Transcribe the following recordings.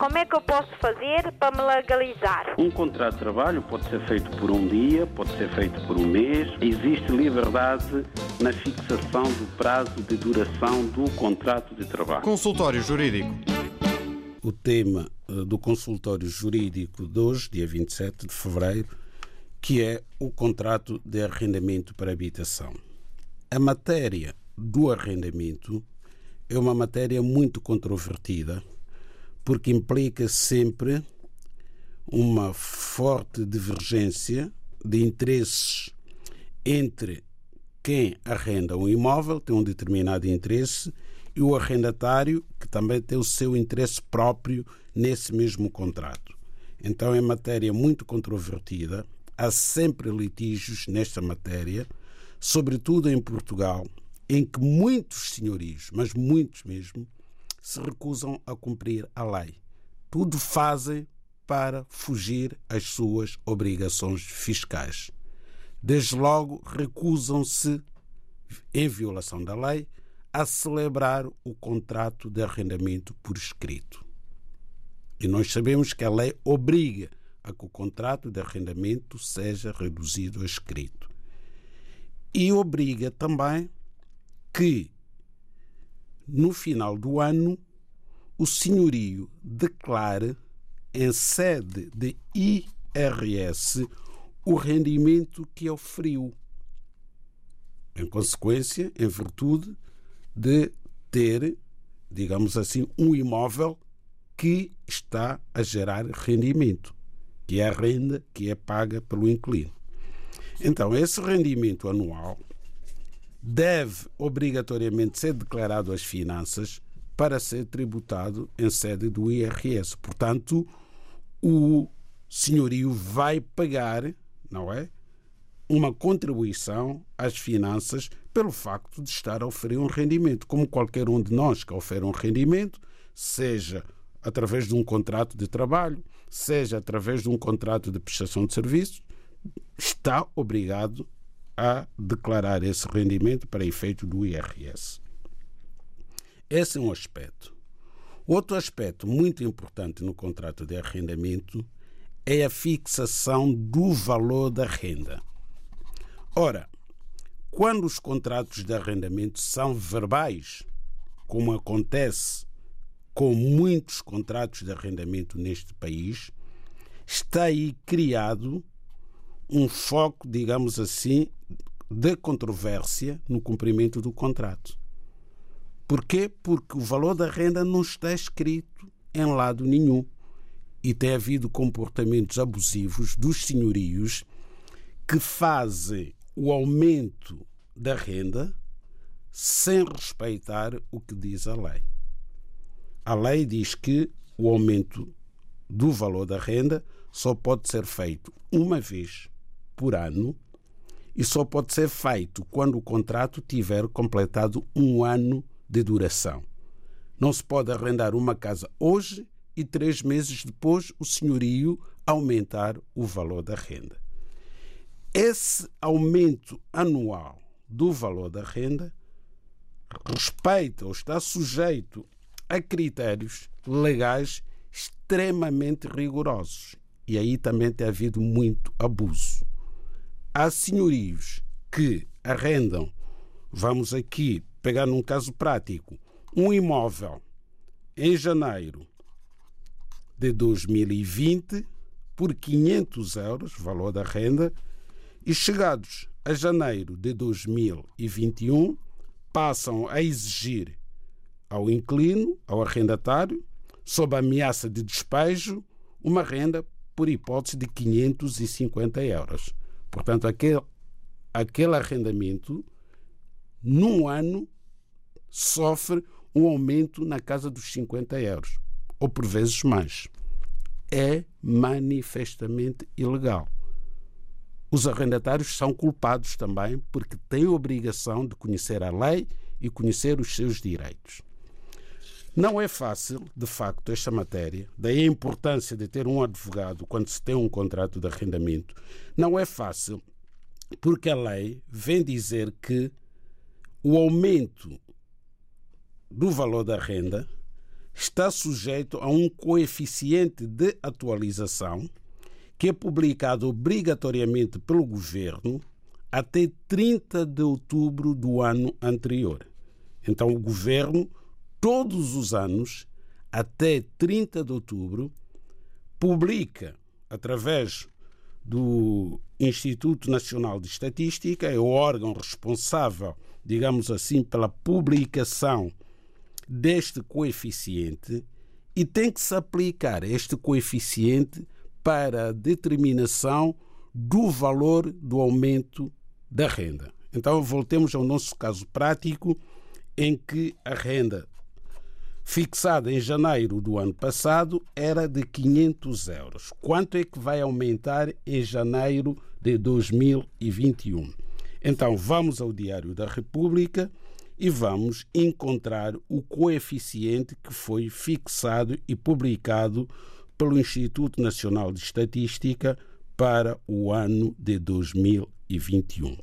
Como é que eu posso fazer para me legalizar? Um contrato de trabalho pode ser feito por um dia, pode ser feito por um mês. Existe liberdade na fixação do prazo de duração do contrato de trabalho. Consultório Jurídico. O tema eh, do consultório jurídico de hoje, dia 27 de fevereiro, que é o contrato de arrendamento para habitação. A matéria do arrendamento é uma matéria muito controvertida, porque implica sempre uma forte divergência de interesses entre quem arrenda um imóvel, tem um determinado interesse, e o arrendatário, que também tem o seu interesse próprio nesse mesmo contrato. Então é matéria muito controvertida, há sempre litígios nesta matéria, sobretudo em Portugal, em que muitos senhorios, mas muitos mesmo, se recusam a cumprir a lei. Tudo fazem para fugir às suas obrigações fiscais. Desde logo, recusam-se, em violação da lei, a celebrar o contrato de arrendamento por escrito. E nós sabemos que a lei obriga a que o contrato de arrendamento seja reduzido a escrito. E obriga também que no final do ano o senhorio declare em sede de IRS o rendimento que oferiu. Em consequência, em virtude de ter, digamos assim, um imóvel que está a gerar rendimento, que é a renda que é paga pelo inquilino. Então, esse rendimento anual deve obrigatoriamente ser declarado às finanças para ser tributado em sede do IRS. Portanto, o senhorio vai pagar, não é? Uma contribuição às finanças pelo facto de estar a oferecer um rendimento, como qualquer um de nós que oferece um rendimento, seja através de um contrato de trabalho, seja através de um contrato de prestação de serviços, está obrigado a declarar esse rendimento para efeito do IRS. Esse é um aspecto. Outro aspecto muito importante no contrato de arrendamento é a fixação do valor da renda. Ora, quando os contratos de arrendamento são verbais, como acontece com muitos contratos de arrendamento neste país, está aí criado um foco, digamos assim, de controvérsia no cumprimento do contrato. Porquê? Porque o valor da renda não está escrito em lado nenhum e tem havido comportamentos abusivos dos senhorios que fazem o aumento da renda sem respeitar o que diz a lei. A lei diz que o aumento do valor da renda só pode ser feito uma vez por ano e só pode ser feito quando o contrato tiver completado um ano de duração. Não se pode arrendar uma casa hoje e três meses depois o senhorio aumentar o valor da renda. Esse aumento anual do valor da renda respeita ou está sujeito a critérios legais extremamente rigorosos. E aí também tem havido muito abuso há senhorios que arrendam, vamos aqui pegar num caso prático, um imóvel em janeiro de 2020 por 500 euros, valor da renda, e chegados a janeiro de 2021 passam a exigir ao inquilino, ao arrendatário, sob ameaça de despejo, uma renda por hipótese de 550 euros. Portanto, aquele, aquele arrendamento, num ano, sofre um aumento na casa dos 50 euros, ou por vezes mais. É manifestamente ilegal. Os arrendatários são culpados também porque têm a obrigação de conhecer a lei e conhecer os seus direitos. Não é fácil, de facto, esta matéria, daí a importância de ter um advogado quando se tem um contrato de arrendamento. Não é fácil, porque a lei vem dizer que o aumento do valor da renda está sujeito a um coeficiente de atualização que é publicado obrigatoriamente pelo governo até 30 de outubro do ano anterior. Então, o governo, todos os anos, até 30 de outubro, publica, através do Instituto Nacional de Estatística, é o órgão responsável, digamos assim, pela publicação deste coeficiente e tem que se aplicar este coeficiente para a determinação do valor do aumento da renda. Então, voltemos ao nosso caso prático, em que a renda fixada em janeiro do ano passado era de 500 euros. Quanto é que vai aumentar em janeiro de 2021? Então, vamos ao Diário da República e vamos encontrar o coeficiente que foi fixado e publicado pelo Instituto Nacional de Estatística para o ano de 2021.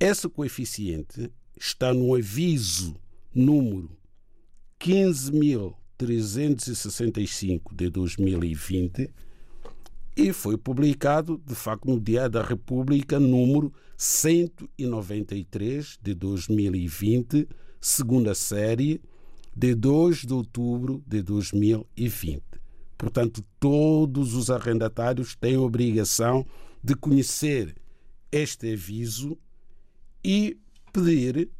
Esse coeficiente está no aviso número 15.365 de 2020 e foi publicado, de facto, no Diário da República, número 193 de 2020, segunda série, de 2 de outubro de 2020. Portanto, todos os arrendatários têm a obrigação de conhecer este aviso e pedir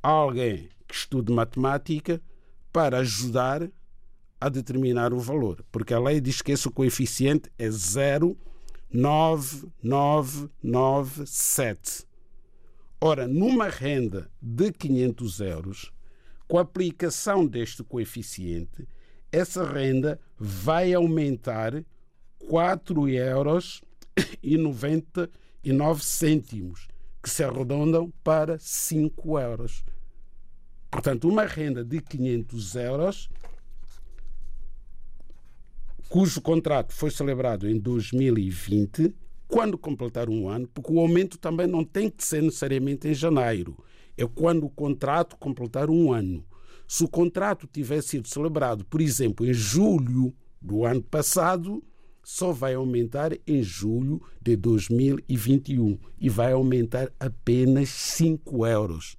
a alguém que estude matemática para ajudar a determinar o valor, porque a lei diz que esse coeficiente é 0,9997. Ora, numa renda de 500 euros, com a aplicação deste coeficiente, essa renda vai aumentar 4 euros e 99 cêntimos, que se arredondam para 5 euros. Portanto, uma renda de 500 euros, cujo contrato foi celebrado em 2020, quando completar um ano, porque o aumento também não tem que ser necessariamente em janeiro, é quando o contrato completar um ano. Se o contrato tiver sido celebrado, por exemplo, em julho do ano passado, só vai aumentar em julho de 2021 e vai aumentar apenas 5 euros